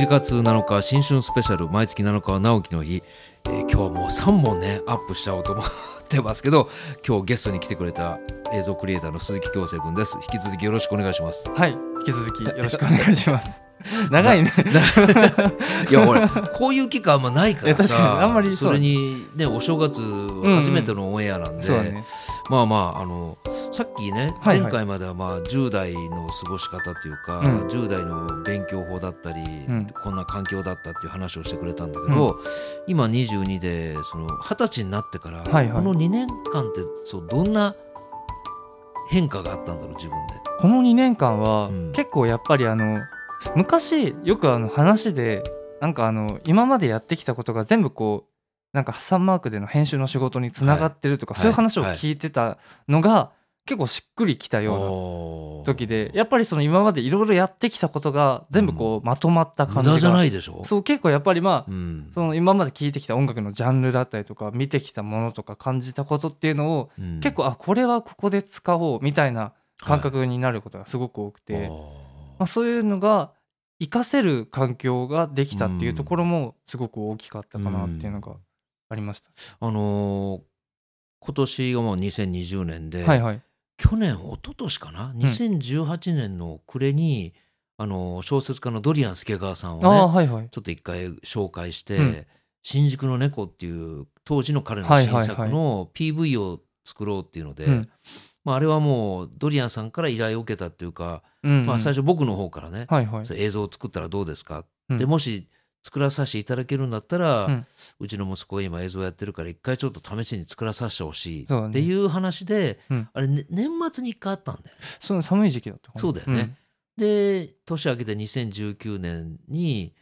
1月7日新春スペシャル毎月7日は直樹の日、えー今日はもう3本ねアップしちゃおうと思ってますけど 今日ゲストに来てくれた映像クリエイターの鈴木京生君です引き続きよろしくお願いしますはい、引き続きよろしくお願いします。長いね。いや俺こういう機会あんまないからさにあんまりそれにねお正月初めてのオンエアなんで、そうだね。まあまああのさっきねはいはい。前回まではまあ10代の過ごし方というか、うん。10代の勉強法だったり、ん。こんな環境だったっていう話をしてくれたんだけど、今22でその20歳になってから、はいはい。この2年間ってそうどんな変化があったんだろう自分で？この2年間は、うん。結構やっぱりあの昔よくあの話でなんかあの今までやってきたことが全部こうなんかサンマークでの編集の仕事につながってるとか、はい。そういう話をはい。聞いてたのが、結構しっくりきたような時でやっぱりその今までいろいろやってきたことが全部こうまとまった感じが、無駄じゃないでしょ？そう結構やっぱりまあうん。その今まで聞いてきた音楽のジャンルだったりとか見てきたものとか感じたことっていうのをうん。結構あこれはここで使おうみたいな感覚になることがすごく多くて、まあ、そういうのが活かせる環境ができたっていうところもすごく大きかったかなっていうのがありました。あのー今年がもう2020年で、はいはい。去年一昨年かな？2018年の暮れに、あのー小説家のドリアン助川さんをねはいはい。ちょっと一回紹介して「うん。新宿の猫」っていう当時の彼の新作の PV を作ろうっていうので、うん。まあ、あれはもうドリアンさんから依頼を受けたっていうか、うんうん。まあ、最初僕の方からね、はいはい。映像を作ったらどうですか、うん。でもし作らさせていただけるんだったら、ううんちの息子が今映像やってるから一回ちょっと試しに作らさせてほしいそうだね。っていう話で、うん。あれ、ね、年末に一回あったんだよね。その寒い時期だったかなそうだよね。で年明けて2019年に、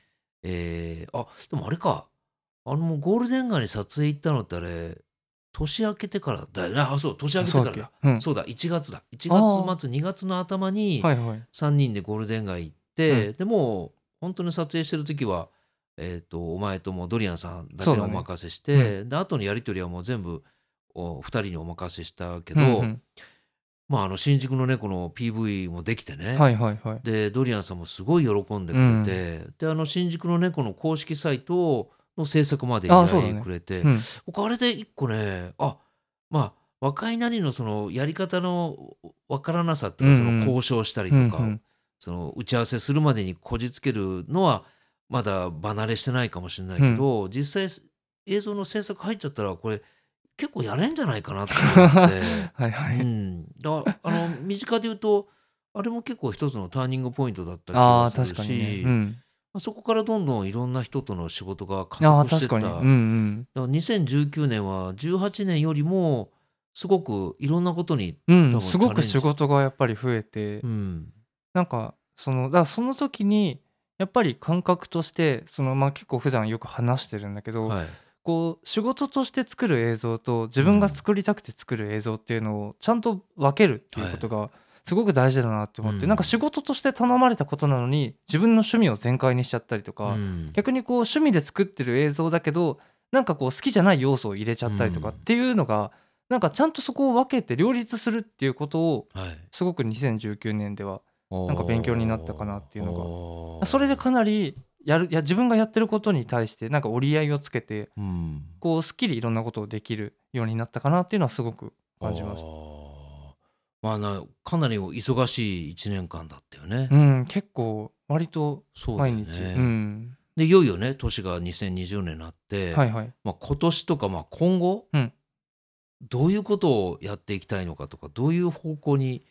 えーあでもあれか。あのゴールデン街に撮影行ったのってあれ年明けてからだよね。あそう年うん。明けてからだ。そうだっけ？うん。そうだ1月だ。1月末2月の頭にはいはい。3人でゴールデン街行って、でも本当に撮影してる時は、えー、とお前ともうドリアンさんだけにお任せして、で後のやり取りはもう全部お2人にお任せしたけど、うんうん。まあ、あの新宿の猫の PV もできてね、はいはいはい。でドリアンさんもすごい喜んでくれて、であの新宿の猫の公式サイトの制作まで依あそうだね。頼くれて、うん。僕あれで一個ねあまあ若いなりのそのやり方のわからなさっていうか、うんうん。その交渉したりとか、うんうん。その打ち合わせするまでにこじつけるのはまだ離れしてないかもしれないけど、実際映像の制作入っちゃったらこれ結構やれんじゃないかなって思って。はいはい。うん、だあの身近で言うとあれも結構一つのターニングポイントだった気あがあするし、ね。うん。まあそこからどんどんいろんな人との仕事が加速してった確かに。うんうん。だから2019年は18年よりもすごくいろんなことに、うん、多分すごく仕事がやっぱり増えて、うんなんかそのだその時にやっぱり感覚としてその、まあ、結構普段よく話してるんだけど、はい。こう仕事として作る映像と自分が作りたくて作る映像っていうのをちゃんと分けるっていうことがすごく大事だなって思って、うん。なんか仕事として頼まれたことなのに自分の趣味を全開にしちゃったりとか、うん。逆にこう趣味で作ってる映像だけどなんかこう好きじゃない要素を入れちゃったりとかうん。っていうのが、なんかちゃんとそこを分けて両立するっていうことをはい。すごく2019年ではなんか勉強になったかなっていうのががそれでかなりやるいや自分がやってることに対してなんか折り合いをつけてうんこうすっきりいろんなことをできるようになったかなっていうのはすごく感じました。まあなかなり忙しい1年間だったよね。うん、結構割と毎日、ね。うん、でいよいよね年が2020年になって、はいはい。まあ、今年とかまあ今後、うんどういうことをやっていきたいのかとかどういう方向に、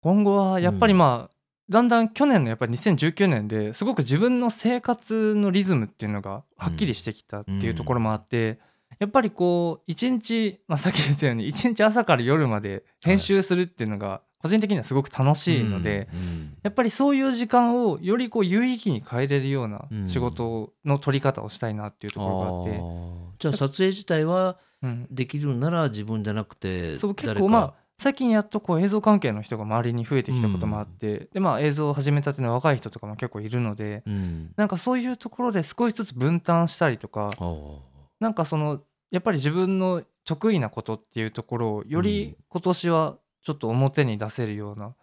今後はやっぱりうんまあ、だんだん去年のやっぱり2019年ですごく自分の生活のリズムっていうのがはっきりしてきたっていうところもあって、やっぱりこう一日、まあ、さっき言ったように一日朝から夜まで編集するっていうのが個人的にはすごく楽しいので、うんうんやっぱりそういう時間をよりこう有意義に変えれるようなうん。仕事の取り方をしたいなっていうところがあって、じゃあ撮影自体はうん、できるなら自分じゃなくてそう結誰か構まあ最近やっとこう映像関係の人が周りに増えてきたこともあって、でまあ映像を始めたての若い人とかも結構いるのでうん。なんかそういうところで少しずつ分担したりとかなんかそのやっぱり自分の得意なことっていうところをより今年はちょっと表に出せるような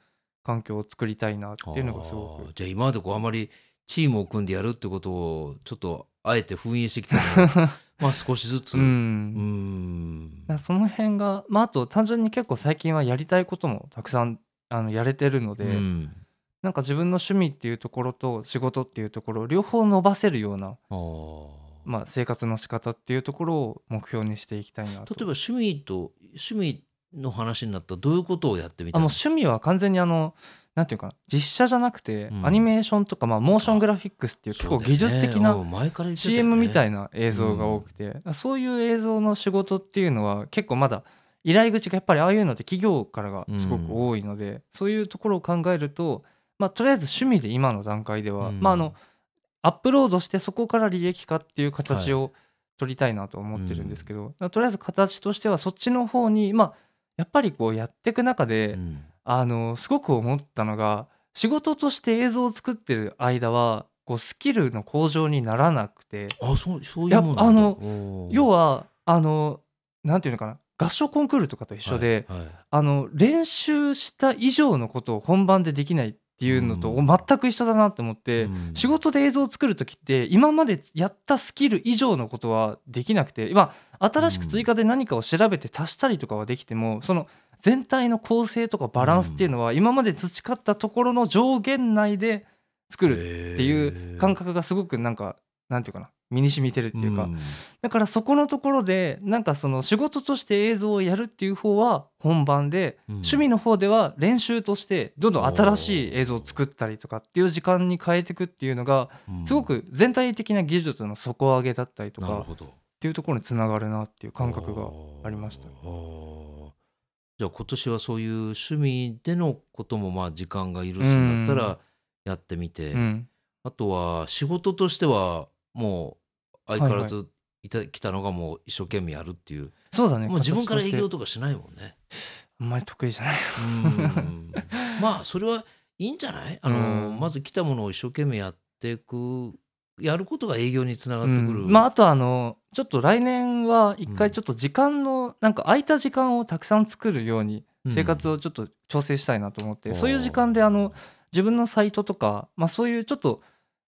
環境を作りたいなっていうのがすごく。じゃあ今までこうあまりチームを組んでやるってことをちょっとあえて封印してきたのが まあ少しずつ。ううん。んだからその辺が、まあ、あと単純に結構最近はやりたいこともたくさんあのやれてるので、うん。なんか自分の趣味っていうところと仕事っていうところを両方伸ばせるような、まあ、生活の仕方っていうところを目標にしていきたいなと。例えば趣味と趣味の話になった。らどういうことをやってみたいあもう趣味は完全にあのなんていうかな実写じゃなくて、うん。アニメーションとか、まあ、モーショングラフィックスっていう結構技術的な CM みたいいな映像が多くて、そういう映像の仕事っていうのは結構まだ依頼口がやっぱりああいうのって企業からがすごく多いので、そういうところを考えると、まあ、とりあえず趣味で今の段階では、うん。まあ、あのアップロードしてそこから利益化っていう形を取りたいなと思ってるんですけど、とりあえず形としてはそっちの方にまあやっぱりこうやっていく中で、うん。あのすごく思ったのが仕事として映像を作ってる間はこうスキルの向上にならなくてあそうそういうもあの要はあのなんていうのかな合唱コンクールとかと一緒で、はいはい。あの練習した以上のことを本番でできないっていうのとうん。全く一緒だなって思って、うん。仕事で映像を作る時って今までやったスキル以上のことはできなくて今新しく追加で何かを調べて足したりとかはできても、その全体の構成とかバランスっていうのは今まで培ったところの上限内で作るっていう感覚がすごくなんかなんていうかな身に染みてるっていうか、ん。だからそこのところでなんかその仕事として映像をやるっていう方は本番で、うん。趣味の方では練習としてどんどん新しい映像を作ったりとかっていう時間に変えていくっていうのがうん。すごく全体的な技術の底上げだったりとかっなるほど。ていうところにつながるなっていう感覚がありました。じゃあ今年はそういう趣味でのこともまあ時間が許すんだったうん。らやってみて、うん、あとは仕事としてはもう相変わらずいた、来たのがもう一生懸命やるっていう。そうだね。もう自分から営業とかしないもんね。あんまり得意じゃない。うん。まあそれはいいんじゃない？あの、うん。まず来たものを一生懸命やっていくやることが営業につながってくる。うん。まああとあのちょっと来年は一うん回ちょっと時間の、なんか空いた時間をたくさん作るようにうん。生活をちょっと調整したいなと思って、うんそういう時間であの自分のサイトとか、まあ、そういうちょっと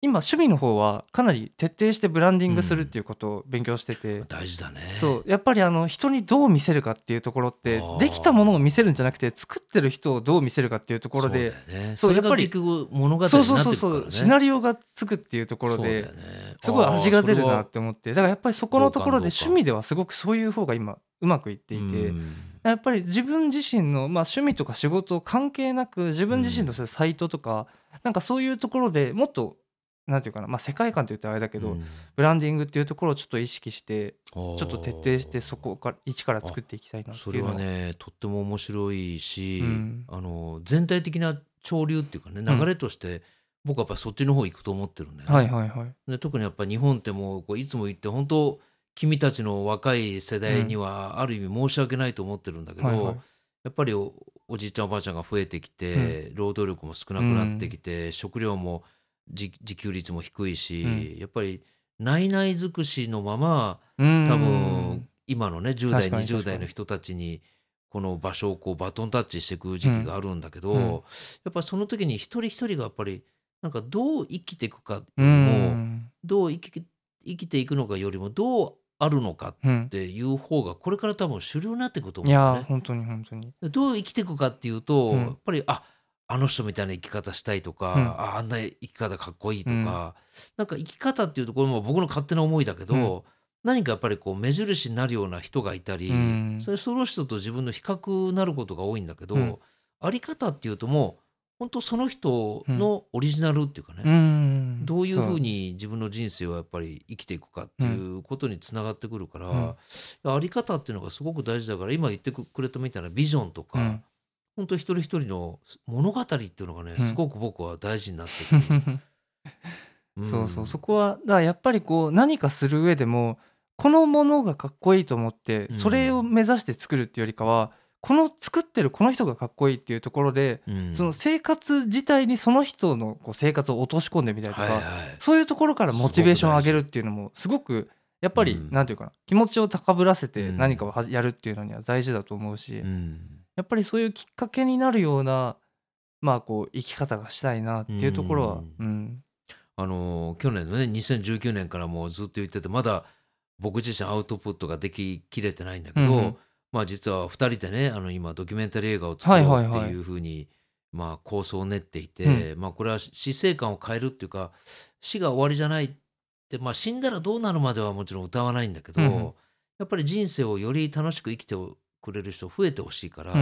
今趣味の方はかなり徹底してブランディングするっていうことを勉強してて、大事だね。そう。やっぱりあの人にどう見せるかっていうところってできたものを見せるんじゃなくて作ってる人をどう見せるかっていうところでそうやっぱり物語になってね。そうそうそうシナリオがつくっていうところでね。すごい味が出るなって思って。だからやっぱりそこのところで趣味ではすごくそういう方が今うまくいっていて、うん。やっぱり自分自身の、まあ、趣味とか仕事関係なく自分自身のサイトとか、なんかそういうところでもっとなんていうかな、まあ、世界観って言ったらあれだけど、うん。ブランディングっていうところをちょっと意識してちょっと徹底してそこから一から作っていきたいなってそれいうのは。ねとっても面白いし、うん。あの全体的な潮流っていうかねん。流れとして、僕はやっぱそっちの方行くと思ってるんだよね。はいはいはい。で特にやっぱ日本ってもうこういつも言って本当君たちの若い世代にはある意味申し訳ないと思ってるんだけど、はいはい。やっぱりおおじいちゃんおばあちゃんが増えてきて、労働力も少なくなってきて、食料も自自給率も低いし、うん。やっぱり内々尽くしのままうん。多分今のね10代確かに20代の人たちにこの場所をこうバトンタッチしていく時期があるんだけど、うん。うんやっぱりその時に一人一人がやっぱりなんかどう生きていくかようりも、ん。どう生き生きていくのかよりもどうあるのかうんっていう方がこれから多分主流になっていくとい思うんだよね。本当に本当に。どう生きていくかっていうと、うん。やっぱりああの人みたいな生き方したいとか、うん。ああんな生き方かっこいいとか、うん。なんか生き方っていうところも僕の勝手な思いだけど、うん。何かやっぱりこう目印になるような人がいたり、うん。それその人と自分の比較になることが多いんだけど、うん。あり方っていうともう本当その人のオリジナルっていうかね、うん。どういうふうそに自分の人生をやっぱり生きていくかっていうことにつながってくるから、うん。あり方っていうのがすごく大事だから今言ってくれたみたいなビジョンとか、うん本当一人一人の物語っていうのがね、うん。すごく僕は大事になってくる。ん。そうそう。そこはだからやっぱりこう何かする上でもこのものがかっこいいと思ってうん。それを目指して作るっていうよりかはこの作ってるこの人がかっこいいっていうところでうん。その生活自体にその人のこう生活を落とし込んでみたりとかそういうところからモチベーションを上げるっていうのもすごくやっぱりうん。なんていうかな気持ちを高ぶらせてうん。何かをはやるっていうのには大事だと思うし。うんやっぱりそういうきっかけになるようなまあこう生き方がしたいなっていうところはううん。あの去年のね2019年からもうずっと言っててまだ僕自身アウトプットができきれてないんだけど、うんうん。まあ実は2人でねあの今ドキュメンタリー映画を作ろうっていうふうに、まあ、構想を練っていて、まあこれは死生観を変えるっていうか死が終わりじゃないって、まあ、死んだらどうなるまではもちろん歌わないんだけど、うんうん。やっぱり人生をより楽しく生きてくれる人増えてほしいから、うん。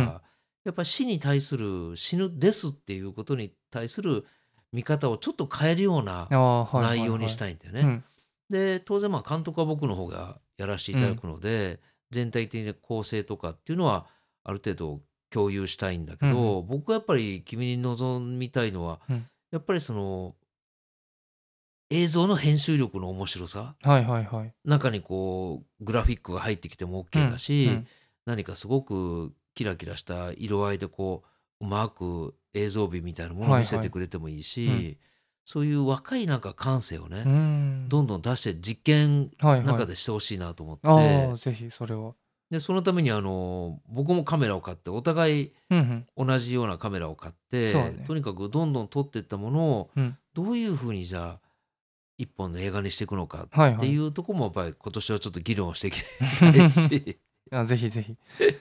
やっぱり死に対する死ぬですっていうことに対する見方をちょっと変えるような内容にしたいんだよね。うん。で当然まあ監督は僕の方がやらせていただくので、全体的な構成とかっていうのはある程度共有したいんだけど、僕はやっぱり君に望みたいのは、うん。やっぱりその映像の編集力の面白さはいはいはい。中にこうグラフィックが入ってきても OK だし、うん何かすごくキラキラした色合いでこううまく映像美みたいなものを見せてくれてもいいし、はいはいうん。そういう若いなんか感性をね、うん。どんどん出して実験はいはい。中でしてほしいなと思って、ああぜひそれはでそのためにあの僕もカメラを買ってお互いうんうん。同じようなカメラを買って、そうだね。とにかくどんどん撮っていったものをうん。どういうふうにじゃあ一本の映画にしていくのかはいはい。っていうところもやっぱり今年はちょっと議論をしていきたいし あぜひぜひ。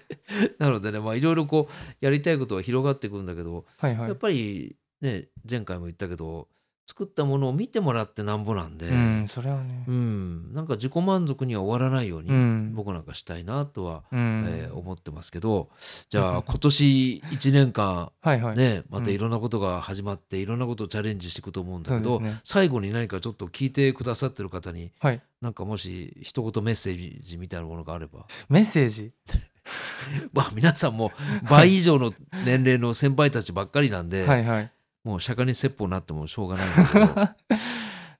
なのでねまあいろいろこうやりたいことは広がっていくんだけど、はいはい。やっぱりね前回も言ったけど作ったものを見てもらってなんぼなんで、うんそれはね。うん。なんか自己満足には終わらないように、うん。僕なんかしたいなとは、うん。えー思ってますけど。じゃあ今年1年間 はいはい。ねまたいろんなことが始まっていろんなことをチャレンジしていくと思うんだけど、ね。最後に何かちょっと聞いてくださってる方にはい。なんかもし一言メッセージみたいなものがあれば。メッセージ？まあ皆さんも倍以上の年齢の先輩たちばっかりなんで、はいはいもう釈迦に説法になってもしょうがないんだけど。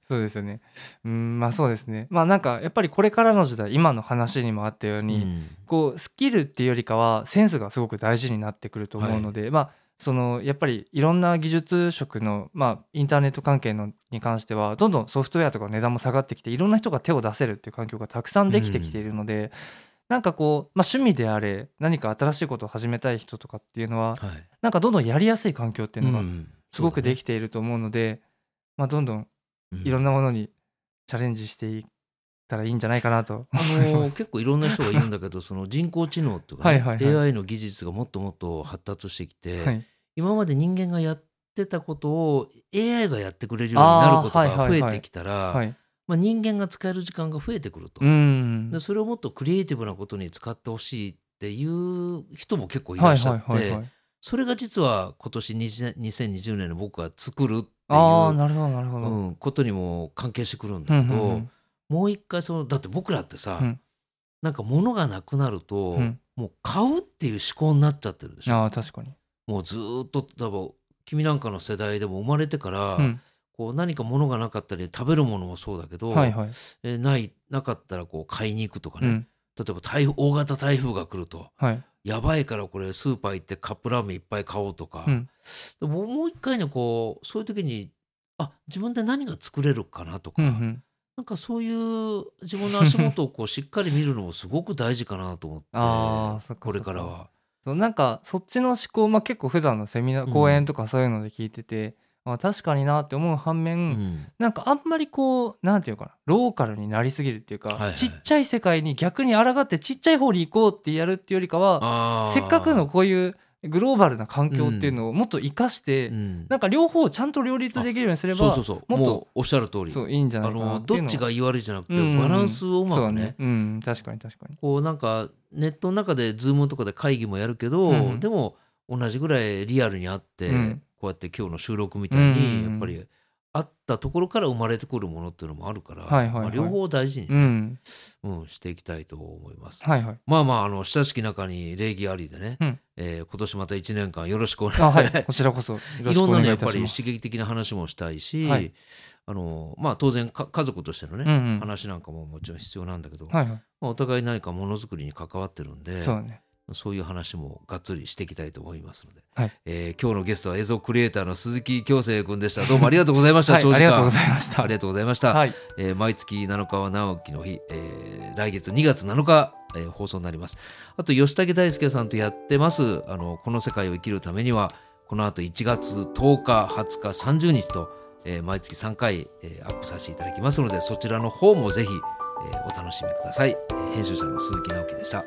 そうですよね。うんまあそうですね。まあなんかやっぱりこれからの時代今の話にもあったように、うん。こうスキルっていうよりかはセンスがすごく大事になってくると思うので、まあそのやっぱりいろんな技術職の、まあ、インターネット関係のに関してはどんどんソフトウェアとかの値段も下がってきていろんな人が手を出せるっていう環境がたくさんできてきているので、なんかこう、まあ、趣味であれ何か新しいことを始めたい人とかっていうのははいなんかどんどんやりやすい環境っていうのがうんすごくでききていると思うので、まあ、どんどんいろんななものにチャレンジしていったらいいんじゃないかなとあ思います。の結構いろんな人が言うんだけどその人工知能とか、ね はいはいはい。AI の技術がもっともっと発達してきて、はい。今まで人間がやってたことを AI がやってくれるようになることあーはいが増はいはいえてきたら、はい、まあ、人間が使える時間が増えてくると、うん。でそれをもっとクリエイティブなことに使ってほしいっていう人も結構いらっしゃって、はいはいはいはいそれが実は今年20 2020年の僕が作るっていう、ああなるほどなるほど。うん、ことにも関係してくるんうだけど、んうんうんもう一回そのだって僕らってさ、うんなんか物がなくなると、うんもう買うっていう思考になっちゃってるでしょ。ああ確かに。もうずーっと多分君なんかの世代でも生まれてから、うんこう何か物がなかったり食べるものもそうだけど、はいはい。えーないなかったらこう買いに行くとかね、うん例えば台風大型台風が来るとはい。やばいからこれスーパー行ってカップラーメンいっぱい買おうとか、うん。でももう一回ねこうそういう時にあ自分で何が作れるかなとか、うんうん。なんかそういう自分の足元をこうしっかり見るのもすごく大事かなと思って あーそこれからは。そうなんかそっちの思考、まあ、結構普段のセミナうん。ー講演とかそういうので聞いてて、あ確かになって思う反面、うん。なんかあんまりこうなんていうかなローカルになりすぎるっていうか、はいはい。ちっちゃい世界に逆に抗ってちっちゃい方に行こうってやるっていうよりかはせっかくのこういうグローバルな環境っていうのをもっと活かして、うん。なんか両方ちゃんと両立できるようにすればそうそうそう。もっとおっしゃる通り。そういいんじゃなあいかなどっちがいい悪いじゃなくて、うんバランスをうまくね。そうだね。うん確かに確かに。こうなんかネットの中でズームとかで会議もやるけど、うん。でも同じぐらいリアルに会って、うんこうやって今日の収録みたいに、うんやっぱり会ったところから生まれてくるものっていうのもあるから、はいはいはい。まあ、両方大事にう、ん。うんしていきたいと思います。はいはい。まあまああの親しき中に礼儀ありでね、うん。えー今年また1年間よろしくお願いあはい。こちらこそいろんなねやっぱり刺激的な話もしたいし、はい。あのまあ当然か家族としてのね、うんうん。話なんかももちろん必要なんだけど、はいはい。まあ、お互い何かものづくりに関わってるんでそうだねそういう話もがっつりしていきたいと思いますので、はい。えー今日のゲストは映像クリエイターの鈴木京生君でした。どうもありがとうございました、はい長時間。ありがとうございました。ありがとうございました、はい。えー毎月7日は直樹の日、えー来月2月7日、えー放送になります。あと吉武大輔さんとやってます。あのこの世界を生きるためにはこの後1月10日20日30日とえー毎月3回、えーアップさせていただきますのでそちらの方もぜひ、えーお楽しみください、えー編集者の鈴木直樹でした